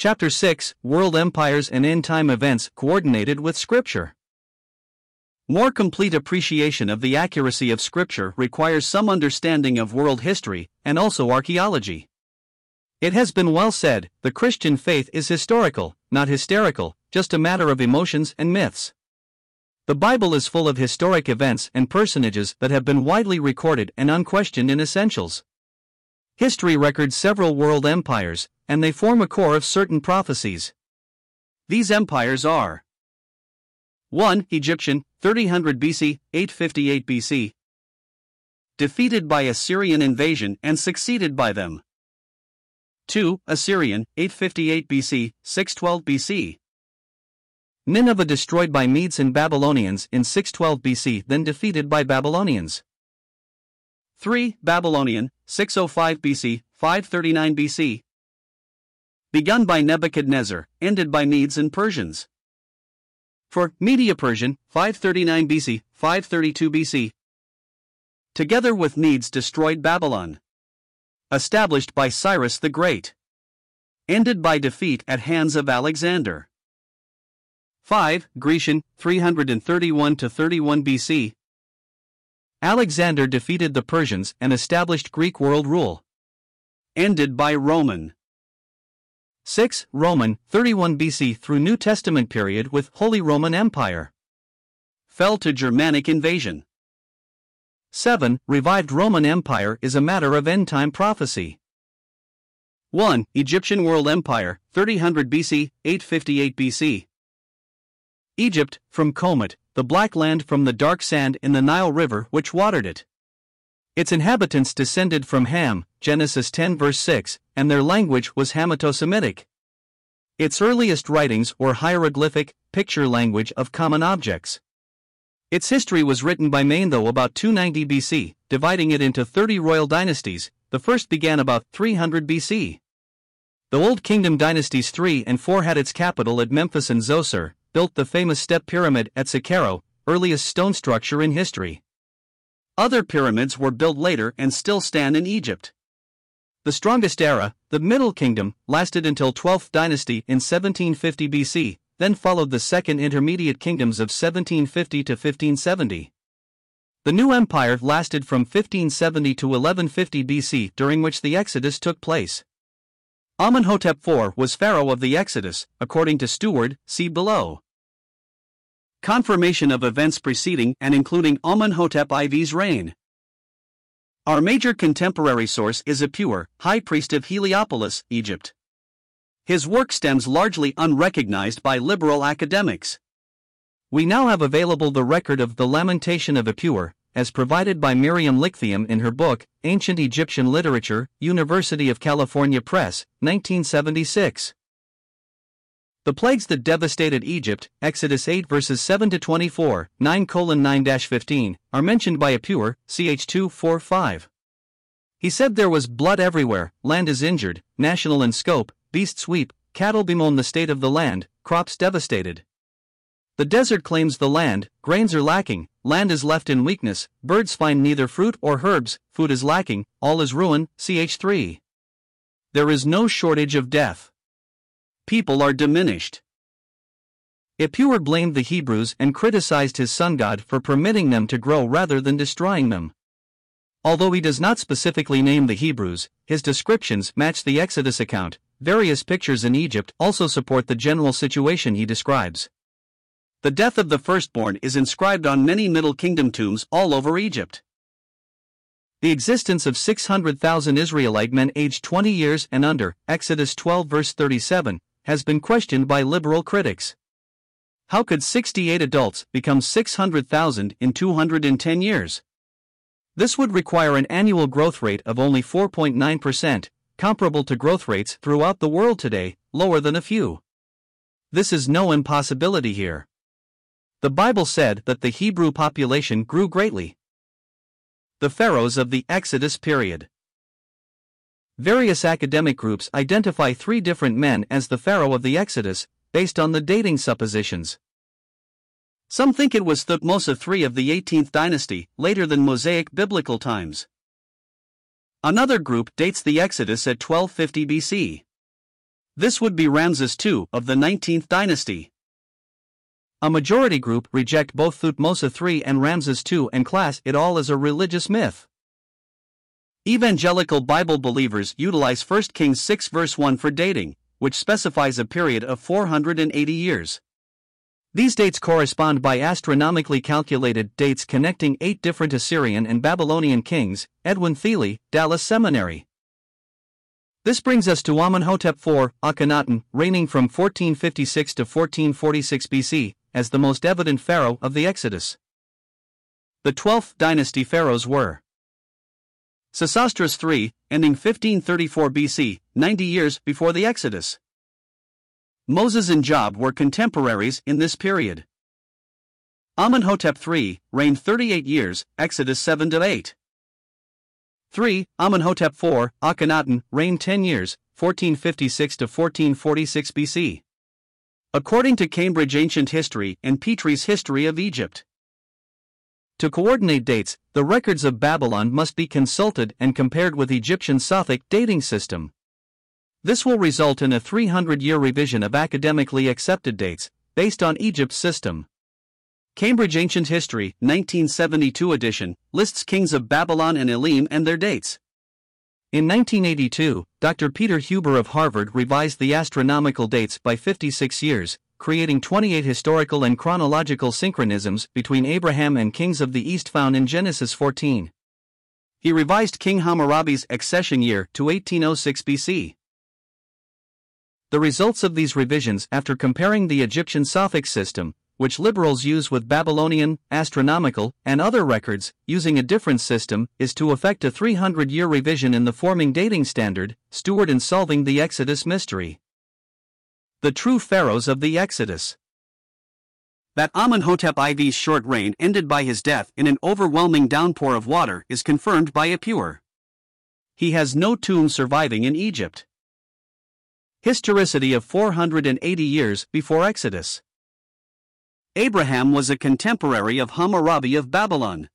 Chapter 6 World Empires and End Time Events Coordinated with Scripture. More complete appreciation of the accuracy of Scripture requires some understanding of world history and also archaeology. It has been well said the Christian faith is historical, not hysterical, just a matter of emotions and myths. The Bible is full of historic events and personages that have been widely recorded and unquestioned in essentials. History records several world empires, and they form a core of certain prophecies. These empires are 1. Egyptian, 300 BC, 858 BC. Defeated by Assyrian invasion and succeeded by them. 2. Assyrian, 858 BC, 612 BC. Nineveh destroyed by Medes and Babylonians in 612 BC, then defeated by Babylonians. 3. Babylonian, 605 BC, 539 BC. Begun by Nebuchadnezzar, ended by Medes and Persians. For Media Persian, 539 BC, 532 BC. Together with Medes destroyed Babylon. Established by Cyrus the Great. Ended by defeat at hands of Alexander. 5. Grecian, 331 to 31 BC. Alexander defeated the Persians and established Greek world rule. Ended by Roman. 6. Roman, 31 BC through New Testament period with Holy Roman Empire. Fell to Germanic invasion. 7. Revived Roman Empire is a matter of end time prophecy. 1. Egyptian World Empire, 300 BC, 858 BC. Egypt, from Kemet, the black land from the dark sand in the Nile River which watered it. Its inhabitants descended from Ham, Genesis 10 verse 6, and their language was Hamito Semitic. Its earliest writings were hieroglyphic, picture language of common objects. Its history was written by Manetho about 290 BC, dividing it into 30 royal dynasties. The first began about 300 BC. The Old Kingdom dynasties 3 and 4 had its capital at Memphis and Zoser, built the famous step pyramid at Saqqara, earliest stone structure in history. Other pyramids were built later and still stand in Egypt. The strongest era, the Middle Kingdom, lasted until 12th dynasty in 1750 BC, then followed the second intermediate kingdoms of 1750 to 1570. The new empire lasted from 1570 to 1150 BC, during which the Exodus took place. Amenhotep IV was pharaoh of the Exodus, according to Steward, see below. Confirmation of events preceding and including Amenhotep IV's reign. Our major contemporary source is Ipuwer, high priest of Heliopolis, Egypt. His work stems largely unrecognized by liberal academics. We now have available the record of the Lamentation of Ipuwer, as provided by Miriam Lichtheim in her book, Ancient Egyptian Literature, University of California Press, 1976. The plagues that devastated Egypt, Exodus 8 verses 7 to 24, 9 9 15, are mentioned by Ipuwer, ch 2 4 5. He said there was blood everywhere, land is injured, national in scope, beasts weep, cattle bemoan the state of the land, crops devastated. The desert claims the land, grains are lacking, land is left in weakness, birds find neither fruit or herbs, food is lacking, all is ruin, ch 3. There is no shortage of death. People are diminished. Ipuwer blamed the Hebrews and criticized his sun god for permitting them to grow rather than destroying them. Although he does not specifically name the Hebrews, his descriptions match the Exodus account. Various pictures in Egypt also support the general situation he describes. The death of the firstborn is inscribed on many Middle Kingdom tombs all over Egypt. The existence of 600,000 Israelite men aged 20 years and under, Exodus 12 verse 37, has been questioned by liberal critics. How could 68 adults become 600,000 in 210 years? This would require an annual growth rate of only 4.9%, comparable to growth rates throughout the world today, lower than a few. This is no impossibility here. The Bible said that the Hebrew population grew greatly. The pharaohs of the Exodus period. Various academic groups identify three different men as the pharaoh of the Exodus, based on the dating suppositions. Some think it was Thutmose III of the 18th dynasty, later than Mosaic biblical times. Another group dates the Exodus at 1250 BC. This would be Ramses II of the 19th dynasty. A majority group reject both Thutmose III and Ramses II and class it all as a religious myth. Evangelical Bible believers utilize 1 Kings 6 verse 1 for dating, which specifies a period of 480 years. These dates correspond by astronomically calculated dates connecting eight different Assyrian and Babylonian kings, Edwin Thiele, Dallas Seminary. This brings us to Amenhotep IV, Akhenaten, reigning from 1456 to 1446 BC, as the most evident pharaoh of the Exodus. The 12th dynasty pharaohs were Sesostris III, ending 1534 BC, 90 years before the Exodus. Moses and Job were contemporaries in this period. Amenhotep III reigned 38 years, Exodus 7 8. 3. Amenhotep IV, Akhenaten, reigned 10 years, 1456 to 1446 BC. According to Cambridge Ancient History and Petrie's History of Egypt. To coordinate dates, the records of Babylon must be consulted and compared with Egyptian Sothic dating system. This will result in a 300 year revision of academically accepted dates, based on Egypt's system. Cambridge Ancient History, 1972 edition, lists kings of Babylon and Elam and their dates. In 1982, Dr. Peter Huber of Harvard revised the astronomical dates by 56 years, creating 28 historical and chronological synchronisms between Abraham and kings of the East found in Genesis 14. He revised King Hammurabi's accession year to 1806 BC. The results of these revisions after comparing the Egyptian Sothic system, which liberals use with Babylonian, astronomical, and other records, using a different system, is to effect a 300 year revision in the forming dating standard, steward in solving the Exodus mystery. The true pharaohs of the Exodus. That Amenhotep IV's short reign ended by his death in an overwhelming downpour of water is confirmed by Ipuwer. He has no tomb surviving in Egypt. Historicity of 480 years before Exodus. Abraham was a contemporary of Hammurabi of Babylon.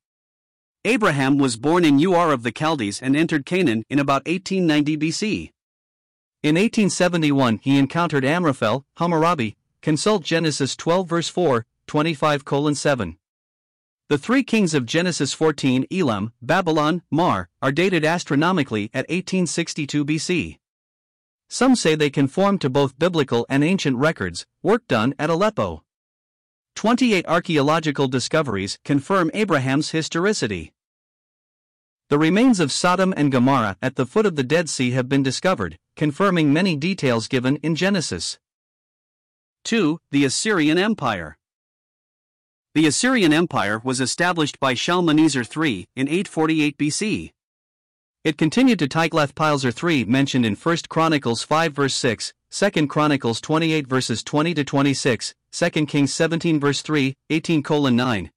Abraham was born in Ur of the Chaldees and entered Canaan in about 1890 BC. In 1871, he encountered Amraphel, Hammurabi, consult Genesis 12 verse 4, 25 7. The three kings of Genesis 14, Elam, Babylon, Mar, are dated astronomically at 1862 BC. Some say they conform to both biblical and ancient records, work done at Aleppo. 28 archaeological discoveries confirm Abraham's historicity. The remains of Sodom and Gomorrah at the foot of the Dead Sea have been discovered, confirming many details given in Genesis. 2. The Assyrian Empire. The Assyrian Empire was established by Shalmaneser III in 848 BC. It continued to Tiglath-Pileser III mentioned in 1 Chronicles 5 verse 6, 2 Chronicles 28 verses 20 to 26, 2 Kings 17 verse 3, 18 colon 9.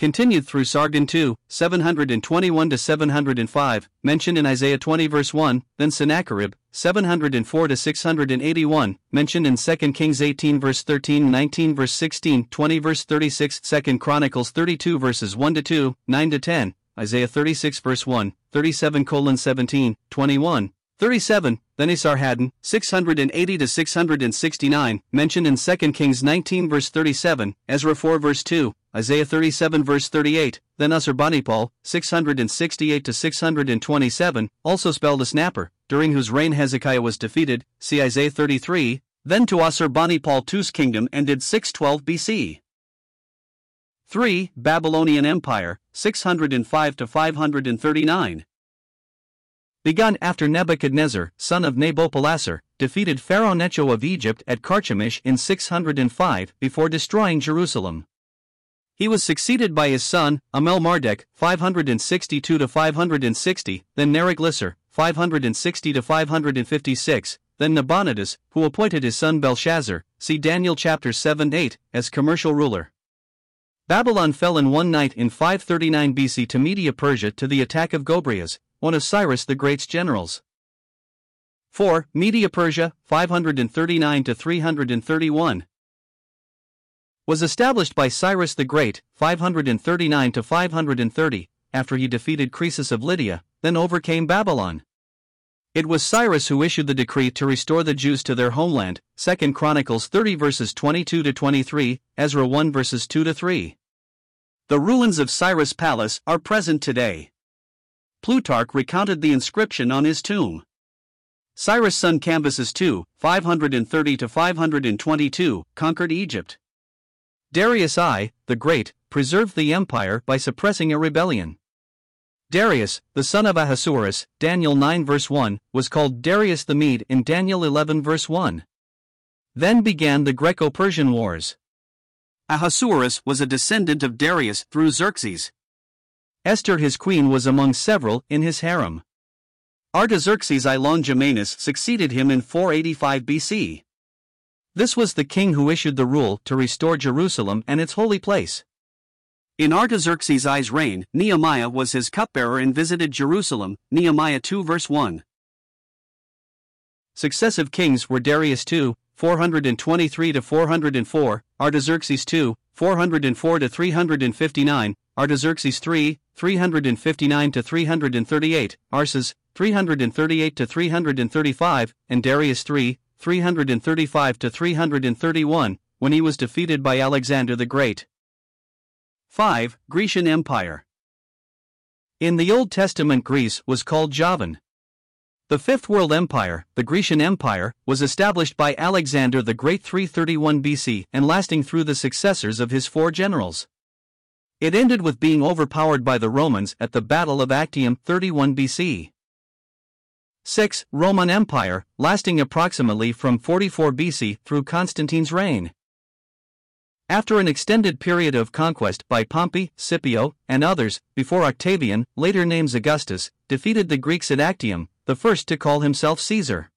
Continued through Sargon II, 721 to 705, mentioned in Isaiah 20 verse 1, then Sennacherib, 704 to 681, mentioned in 2 Kings 18 verse 13, 19 verse 16, 20 verse 36, 2 Chronicles 32 verses 1 to 2, 9 to 10, Isaiah 36 verse 1, 37 colon 17, 21, 37, then Esarhaddon, 680 to 669, mentioned in 2 Kings 19 verse 37, Ezra 4 verse 2, Isaiah 37 verse 38, then Assurbanipal, 668 to 627, also spelled Osnappar, during whose reign Hezekiah was defeated, see Isaiah 33, then to Assurbanipal II's kingdom ended 612 BC. 3. Babylonian Empire, 605 to 539. Begun after Nebuchadnezzar, son of Nabopolassar, defeated Pharaoh Necho of Egypt at Carchemish in 605 before destroying Jerusalem. He was succeeded by his son, Amel Marduk, 562 to 560, then Neriglissar, 560 to 556, then Nabonidus, who appointed his son Belshazzar, see Daniel chapter 7 8, as commercial ruler. Babylon fell in one night in 539 BC to Media Persia to the attack of Gobryas, one of Cyrus the Great's generals. 4. Media Persia, 539 to 331. Was established by Cyrus the Great, 539 to 530, after he defeated Croesus of Lydia, then overcame Babylon. It was Cyrus who issued the decree to restore the Jews to their homeland, 2 Chronicles 30 verses 22 to 23, Ezra 1 verses 2 to 3. The ruins of Cyrus' palace are present today. Plutarch recounted the inscription on his tomb. Cyrus' son Cambyses II, 530 to 522, conquered Egypt. Darius I, the Great, preserved the empire by suppressing a rebellion. Darius, the son of Ahasuerus, Daniel 9 verse 1, was called Darius the Mede in Daniel 11 verse 1. Then began the Greco Persian Wars. Ahasuerus was a descendant of Darius through Xerxes. Esther, his queen, was among several in his harem. Artaxerxes I Longimanus succeeded him in 485 BC. This was the king who issued the rule to restore Jerusalem and its holy place. In Artaxerxes I's reign, Nehemiah was his cupbearer and visited Jerusalem, Nehemiah 2 verse 1. Successive kings were Darius II, 423 to 404, Artaxerxes II, 404 to 359, Artaxerxes III, 359 to 338, Arses, 338 to 335, and Darius III, 335 to 331, when he was defeated by Alexander the Great. 5. Grecian Empire. In the Old Testament, Greece was called Javan. The Fifth World Empire, the Grecian Empire, was established by Alexander the Great 331 BC and lasting through the successors of his four generals. It ended with being overpowered by the Romans at the Battle of Actium 31 BC. 6. Roman Empire, lasting approximately from 44 BC through Constantine's reign. After an extended period of conquest by Pompey, Scipio, and others, before Octavian, later names Augustus, defeated the Greeks at Actium, the first to call himself Caesar.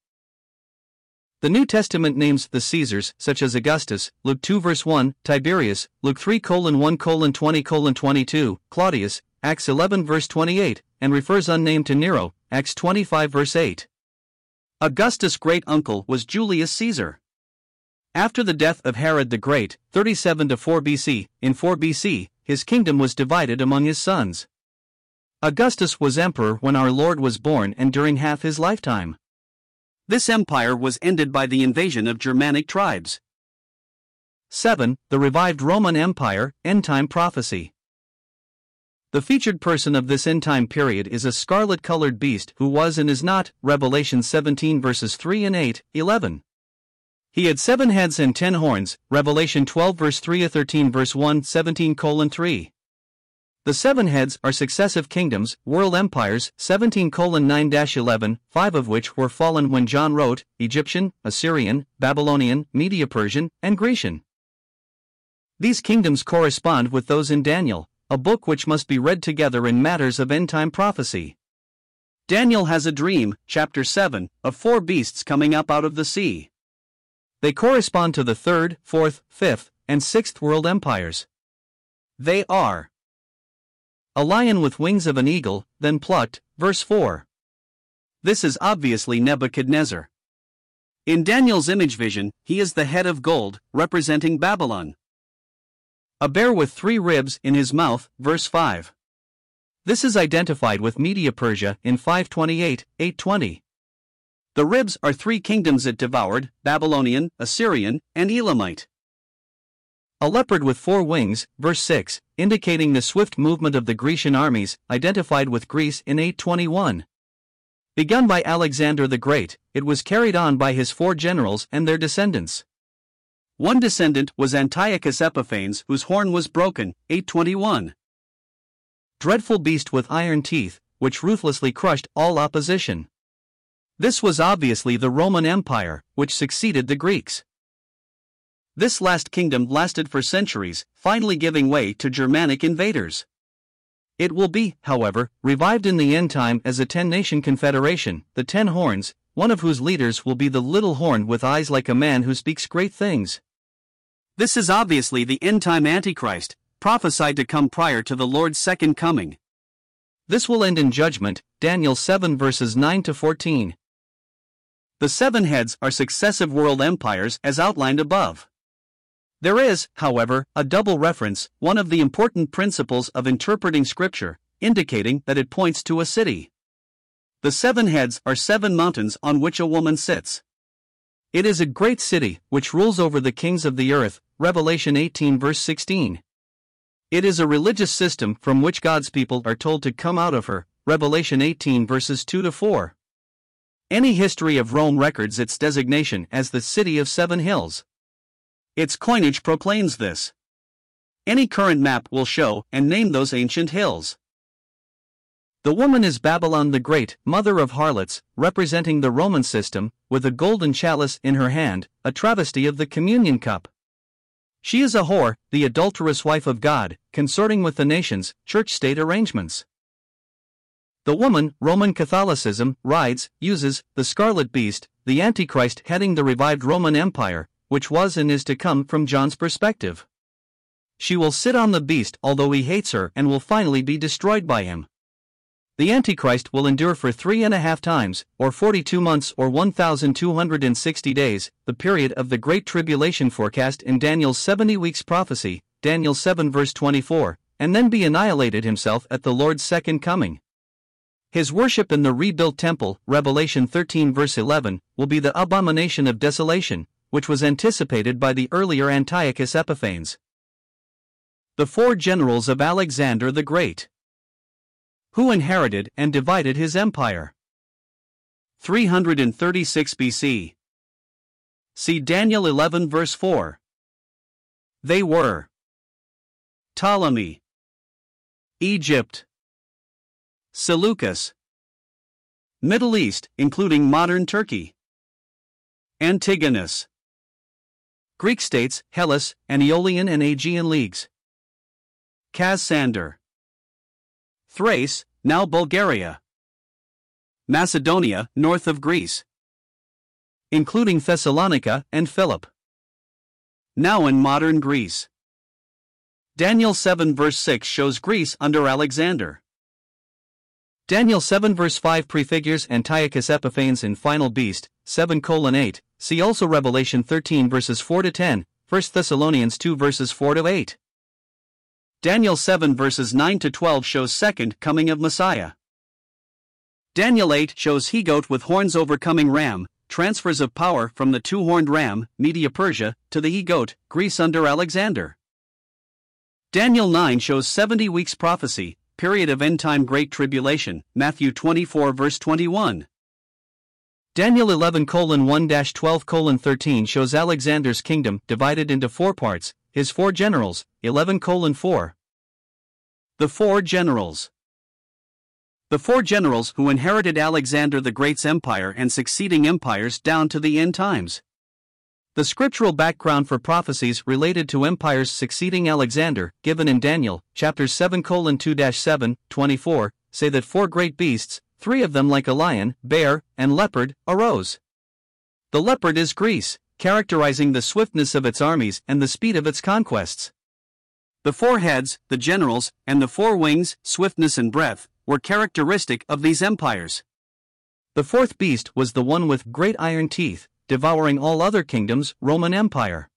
The New Testament names the Caesars, such as Augustus, Luke 2 verse 1, Tiberius, Luke 3 colon 1 colon 20 colon 22, Claudius, Acts 11 verse 28, and refers unnamed to Nero, Acts 25 verse 8. Augustus' great uncle was Julius Caesar. After the death of Herod the Great, 37 to 4 BC, in 4 BC, his kingdom was divided among his sons. Augustus was emperor when our Lord was born and during half his lifetime. This empire was ended by the invasion of Germanic tribes. 7. The revived Roman Empire, End Time Prophecy. The featured person of this end time period is a scarlet colored beast who was and is not, Revelation 17 verses 3 and 8, 11. He had seven heads and ten horns, Revelation 12 verse 3 13 verse 1 17 colon 3. The seven heads are successive kingdoms, world empires, 17 colon 9 11, five of which were fallen when John wrote Egyptian, Assyrian, Babylonian, Media Persian, and Grecian. These kingdoms correspond with those in Daniel, a book which must be read together in matters of end time prophecy. Daniel has a dream, chapter 7, of four beasts coming up out of the sea. They correspond to the third, fourth, fifth, and sixth world empires. They are a lion with wings of an eagle, then plucked, verse 4. This is obviously Nebuchadnezzar. In Daniel's image vision, he is the head of gold, representing Babylon. A bear with three ribs in his mouth, verse 5. This is identified with Media Persia in 528, 820. The ribs are three kingdoms it devoured Babylonian, Assyrian, and Elamite. A leopard with four wings, verse 6, indicating the swift movement of the Grecian armies, identified with Greece in 821. Begun by Alexander the Great, it was carried on by his four generals and their descendants. One descendant was Antiochus Epiphanes, whose horn was broken, 821. Dreadful beast with iron teeth, which ruthlessly crushed all opposition. This was obviously the Roman Empire, which succeeded the Greeks. This last kingdom lasted for centuries, finally giving way to Germanic invaders. It will be, however, revived in the end time as a ten nation confederation, the Ten Horns, one of whose leaders will be the little horn with eyes like a man who speaks great things. This is obviously the end time Antichrist, prophesied to come prior to the Lord's second coming. This will end in judgment, Daniel 7 verses 9 to 14. The seven heads are successive world empires as outlined above. There is, however, a double reference, one of the important principles of interpreting Scripture, indicating that it points to a city. The seven heads are seven mountains on which a woman sits. It is a great city, which rules over the kings of the earth. Revelation 18 verse 16. It is a religious system from which God's people are told to come out of her. Revelation 18 verses 2 to 4. Any history of Rome records its designation as the City of Seven Hills. Its coinage proclaims this. Any current map will show and name those ancient hills. The woman is Babylon the Great, mother of harlots, representing the Roman system, with a golden chalice in her hand, a travesty of the communion cup. She is a whore, the adulterous wife of God, consorting with the nations, church state arrangements. The woman, Roman Catholicism, rides, uses, the scarlet beast, the Antichrist heading the revived Roman Empire, which was and is to come from John's perspective. She will sit on the beast although he hates her and will finally be destroyed by him. The Antichrist will endure for three and a half times, or 42 months or 1,260 days, the period of the Great Tribulation forecast in Daniel's 70 weeks prophecy, Daniel 7 verse 24, and then be annihilated himself at the Lord's second coming. His worship in the rebuilt temple, Revelation 13 verse 11, will be the abomination of desolation, which was anticipated by the earlier Antiochus Epiphanes. The four generals of Alexander the Great who inherited and divided his empire. 336 BC. See Daniel 11 verse 4. They were Ptolemy, Egypt, Seleucus, Middle East, including modern Turkey, Antigonus, Greek states, Hellas, and Aetolian and Achaean leagues, Cassander. Thrace, now Bulgaria. Macedonia, north of Greece. Including Thessalonica and Philip. Now in modern Greece. Daniel 7 verse 6 shows Greece under Alexander. Daniel 7 verse 5 prefigures Antiochus Epiphanes in Final Beast, 7 colon 8. See also Revelation 13 verses 4 to 10, 1 Thessalonians 2 verses 4 to 8. Daniel 7 verses 9 to 12 shows second coming of Messiah. Daniel 8 shows he goat with horns overcoming ram, transfers of power from the two horned ram, Media Persia, to the he goat, Greece under Alexander. Daniel 9 shows 70 weeks prophecy, period of end time great tribulation, Matthew 24 verse 21. Daniel 11 colon 1 12 colon 13 shows Alexander's kingdom divided into four parts, his four generals, 11 4. The four generals. The four generals who inherited Alexander the Great's empire and succeeding empires down to the end times. The scriptural background for prophecies related to empires succeeding Alexander, given in Daniel, chapters 7 2 7, 24, say that four great beasts, three of them like a lion, bear, and leopard, arose. The leopard is Greece, characterizing the swiftness of its armies and the speed of its conquests. The four heads, the generals, and the four wings, swiftness and breadth, were characteristic of these empires. The fourth beast was the one with great iron teeth, devouring all other kingdoms, Roman Empire.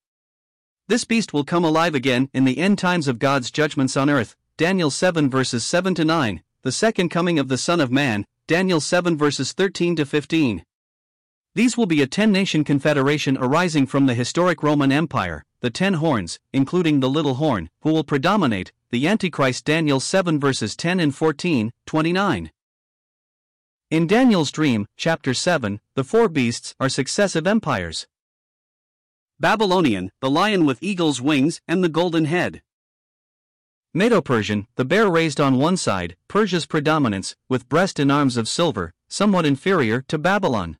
This beast will come alive again in the end times of God's judgments on earth, Daniel 7 verses 7 to 9, the second coming of the Son of Man, Daniel 7 verses 13 to 15. These will be a ten nation confederation arising from the historic Roman Empire, the ten horns, including the little horn, who will predominate, the Antichrist Daniel 7 verses 10 and 14, 29. In Daniel's dream, chapter 7, the four beasts are successive empires. Babylonian, the lion with eagle's wings and the golden head. Medo Persian, the bear raised on one side, Persia's predominance, with breast and arms of silver, somewhat inferior to Babylon.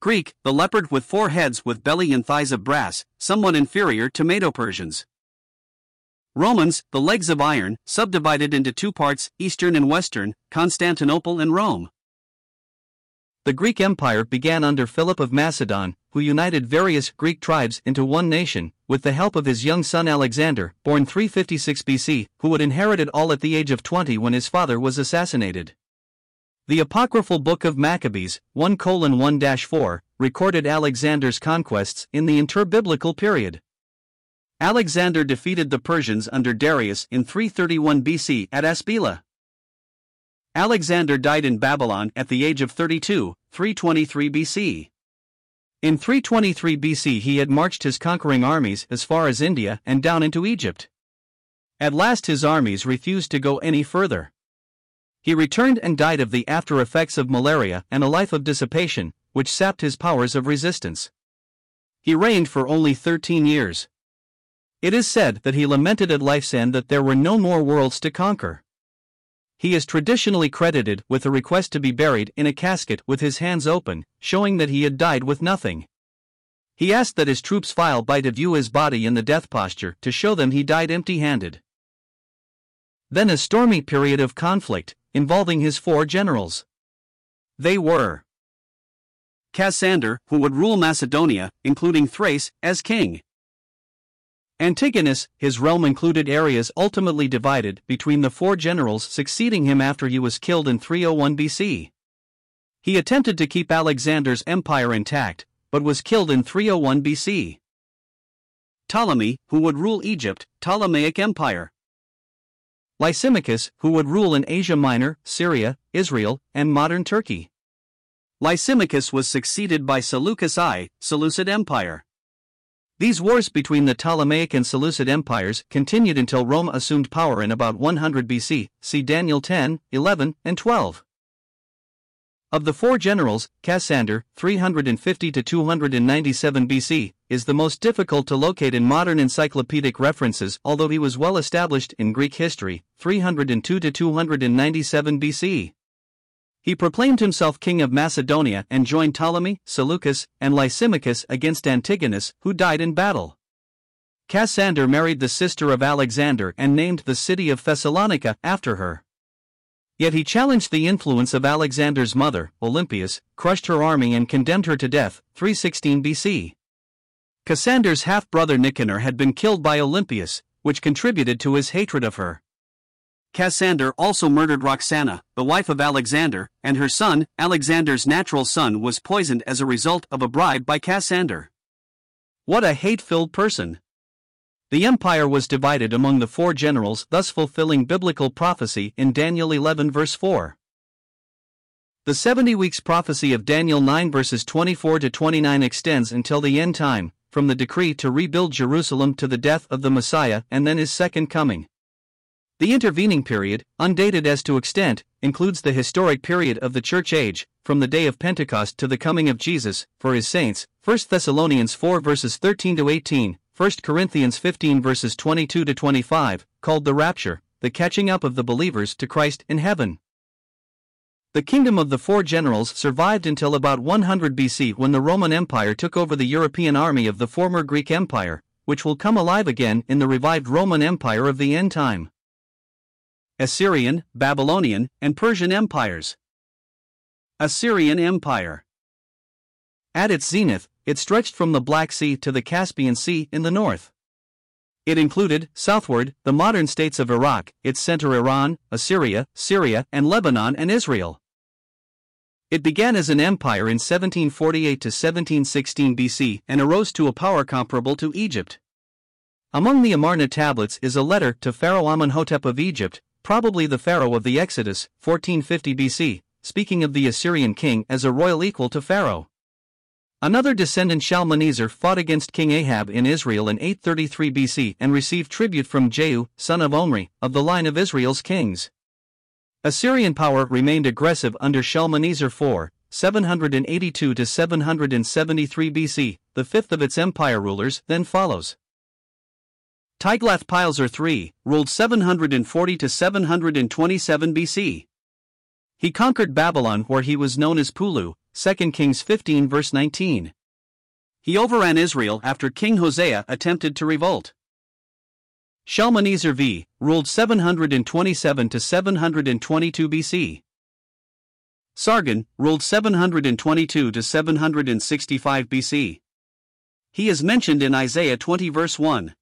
Greek, the leopard with four heads with belly and thighs of brass, somewhat inferior to Medo Persians. Romans, the legs of iron, subdivided into two parts, Eastern and Western, Constantinople and Rome. The Greek Empire began under Philip of Macedon, who united various Greek tribes into one nation, with the help of his young son Alexander, born 356 BC, who had inherited all at the age of 20 when his father was assassinated. The apocryphal Book of Maccabees, 1 1 4, recorded Alexander's conquests in the interbiblical period. Alexander defeated the Persians under Darius in 331 BC at Aspila. Alexander died in Babylon at the age of 32, 323 BC. In 323 BC, he had marched his conquering armies as far as India and down into Egypt. At last, his armies refused to go any further. He returned and died of the after effects of malaria and a life of dissipation, which sapped his powers of resistance. He reigned for only 13 years. It is said that he lamented at life's end that there were no more worlds to conquer. He is traditionally credited with a request to be buried in a casket with his hands open, showing that he had died with nothing. He asked that his troops file by to view his body in the death posture to show them he died empty handed. Then a stormy period of conflict, involving his four generals. They were Cassander, who would rule Macedonia, including Thrace, as king. Antigonus, his realm included areas ultimately divided between the four generals succeeding him after he was killed in 301 BC. He attempted to keep Alexander's empire intact, but was killed in 301 BC. Ptolemy, who would rule Egypt, Ptolemaic Empire. Lysimachus, who would rule in Asia Minor, Syria, Israel, and modern Turkey. Lysimachus was succeeded by Seleucus I, Seleucid Empire. These wars between the Ptolemaic and Seleucid empires continued until Rome assumed power in about 100 BC, see Daniel 10, 11, and 12. Of the four generals, Cassander, 350 to 297 BC, is the most difficult to locate in modern encyclopedic references, although he was well established in Greek history, 302 to 297 BC. He proclaimed himself king of Macedonia and joined Ptolemy, Seleucus, and Lysimachus against Antigonus, who died in battle. Cassander married the sister of Alexander and named the city of Thessalonica after her. Yet he challenged the influence of Alexander's mother, Olympias, crushed her army and condemned her to death, 316 BC. Cassander's half brother Nicanor had been killed by Olympias, which contributed to his hatred of her. Cassander also murdered Roxana, the wife of Alexander, and her son, Alexander's natural son, was poisoned as a result of a bribe by Cassander. What a hate filled person! The empire was divided among the four generals, thus fulfilling biblical prophecy in Daniel 11, verse 4. The 70 weeks prophecy of Daniel 9 verses 24 to 29 extends until the end time, from the decree to rebuild Jerusalem to the death of the Messiah and then his second coming. The intervening period, undated as to extent, includes the historic period of the Church Age, from the day of Pentecost to the coming of Jesus, for his saints, 1 Thessalonians 4 verses 13 to 18, 1 Corinthians 15 verses 22 to 25, called the rapture, the catching up of the believers to Christ in heaven. The kingdom of the four generals survived until about 100 BC when the Roman Empire took over the European army of the former Greek Empire, which will come alive again in the revived Roman Empire of the end time. Assyrian, Babylonian, and Persian empires. Assyrian Empire. At its zenith, it stretched from the Black Sea to the Caspian Sea in the north. It included, southward, the modern states of Iraq, its center Iran, Assyria, Syria, and Lebanon and Israel. It began as an empire in 1748 to 1716 BC and arose to a power comparable to Egypt. Among the Amarna tablets is a letter to Pharaoh Amenhotep of Egypt, probably the pharaoh of the Exodus, 1450 BC, speaking of the Assyrian king as a royal equal to Pharaoh. Another descendant Shalmaneser fought against King Ahab in Israel in 833 BC and received tribute from Jehu, son of Omri, of the line of Israel's kings. Assyrian power remained aggressive under Shalmaneser IV, 782 to 773 BC, the fifth of its empire rulers, then follows. Tiglath-Pileser III, ruled 740 to 727 BC. He conquered Babylon where he was known as Pulu, 2 Kings 15 verse 19. He overran Israel after King Hosea attempted to revolt. Shalmaneser V, ruled 727 to 722 BC. Sargon, ruled 722 to 765 BC. He is mentioned in Isaiah 20 verse 1.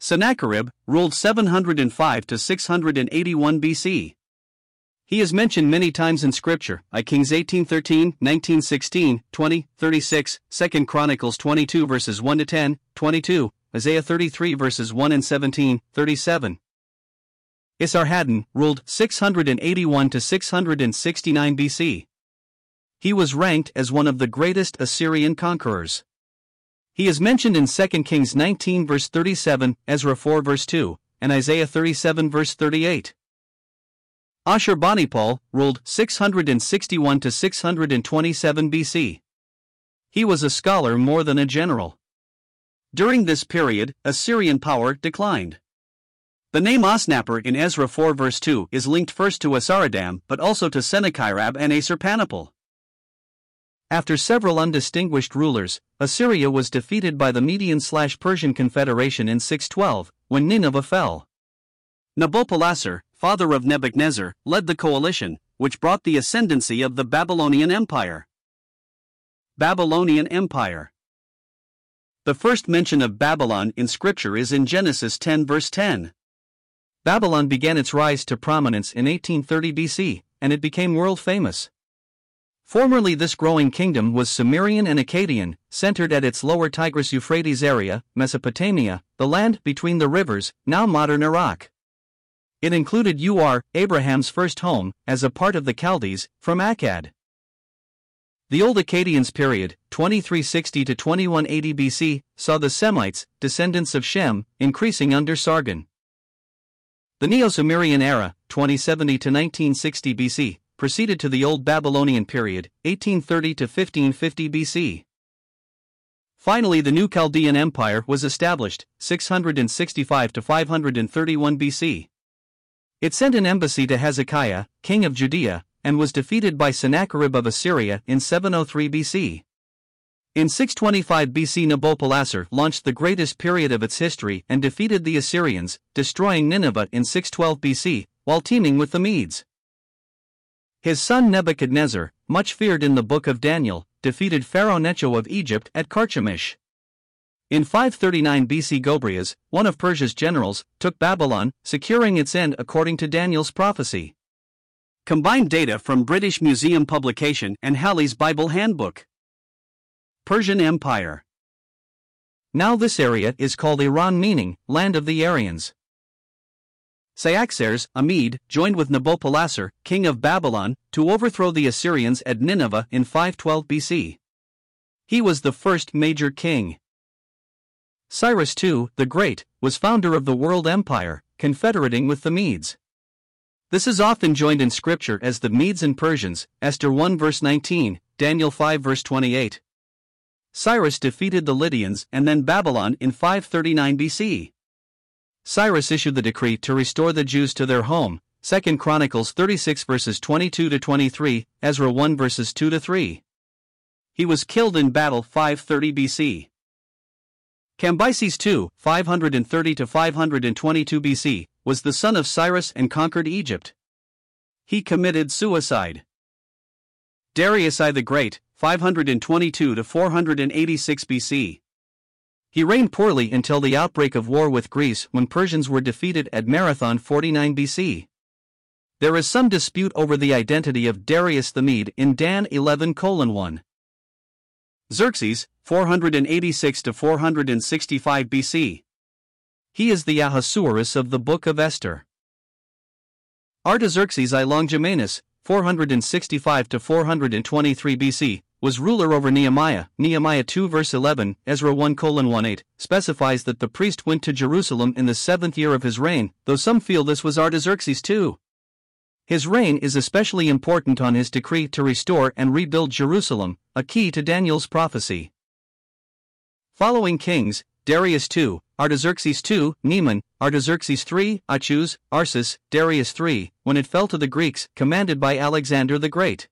Sennacherib ruled 705 to 681 BC. He is mentioned many times in Scripture, I Kings 18:13, 19:16, 20, 36, 2 Chronicles 22 verses 1 to 10, 22, Isaiah 33 verses 1 and 17, 37. Esarhaddon ruled 681 to 669 BC. He was ranked as one of the greatest Assyrian conquerors. He is mentioned in 2 Kings 19 verse 37, Ezra 4 verse 2, and Isaiah 37 verse 38. Ashurbanipal ruled 661 to 627 BC. He was a scholar more than a general. During this period, Assyrian power declined. The name Osnappar in Ezra 4 verse 2 is linked first to Esarhaddon but also to Sennacherib and Ashurbanipal. After several undistinguished rulers, Assyria was defeated by the Median-Persian Confederation in 612, when Nineveh fell. Nabopolassar, father of Nebuchadnezzar, led the coalition, which brought the ascendancy of the Babylonian Empire. Babylonian Empire The first mention of Babylon in Scripture is in Genesis 10 verse 10. Babylon began its rise to prominence in 1830 BC, and it became world famous. Formerly, this growing kingdom was Sumerian and Akkadian, centered at its lower Tigris Euphrates area, Mesopotamia, the land between the rivers, now modern Iraq. It included Ur, Abraham's first home, as a part of the Chaldees, from Akkad. The Old Akkadians period, 2360 to 2180 BC, saw the Semites, descendants of Shem, increasing under Sargon. The Neo Sumerian era, 2070 to 1960 BC, proceeded to the Old Babylonian period, 1830 to 1550 BC. Finally, the New Chaldean Empire was established, 665 to 531 BC. It sent an embassy to Hezekiah, king of Judea, and was defeated by Sennacherib of Assyria in 703 BC. In 625 BC, Nabopolassar launched the greatest period of its history and defeated the Assyrians, destroying Nineveh in 612 BC, while teaming with the Medes. His son Nebuchadnezzar, much feared in the book of Daniel, defeated Pharaoh Necho of Egypt at Carchemish. In 539 BC, Gobryas, one of Persia's generals, took Babylon, securing its end according to Daniel's prophecy. Combined data from British Museum publication and Halley's Bible Handbook. Persian Empire. Now this area is called Iran, meaning land of the Aryans. Cyaxares, a Mede, joined with Nabopolassar, king of Babylon, to overthrow the Assyrians at Nineveh in 512 BC. He was the first major king. Cyrus II, the Great, was founder of the world empire, confederating with the Medes. This is often joined in scripture as the Medes and Persians, Esther 1 verse 19, Daniel 5 verse 28. Cyrus defeated the Lydians and then Babylon in 539 BC. Cyrus issued the decree to restore the Jews to their home. 2 Chronicles 36 verses 22 to 23, Ezra 1 verses 2 to 3. He was killed in battle 530 BC. Cambyses II, 530 to 522 BC, was the son of Cyrus and conquered Egypt. He committed suicide. Darius I the Great, 522 to 486 BC. He reigned poorly until the outbreak of war with Greece when Persians were defeated at Marathon 49 BC. There is some dispute over the identity of Darius the Mede in Dan 11 1. Xerxes, 486 to 465 BC. He is the Ahasuerus of the Book of Esther. Artaxerxes I Longimanus, 465 to 423 BC, was ruler over Nehemiah. Nehemiah 2 verse 11, Ezra 1 1 8, specifies that the priest went to Jerusalem in the seventh year of his reign, though some feel this was Artaxerxes too. His reign is especially important on his decree to restore and rebuild Jerusalem, a key to Daniel's prophecy. Following kings, Darius II, Artaxerxes II, Mnemon, Artaxerxes III, Ochus, Arses, Darius III, when it fell to the Greeks, commanded by Alexander the Great.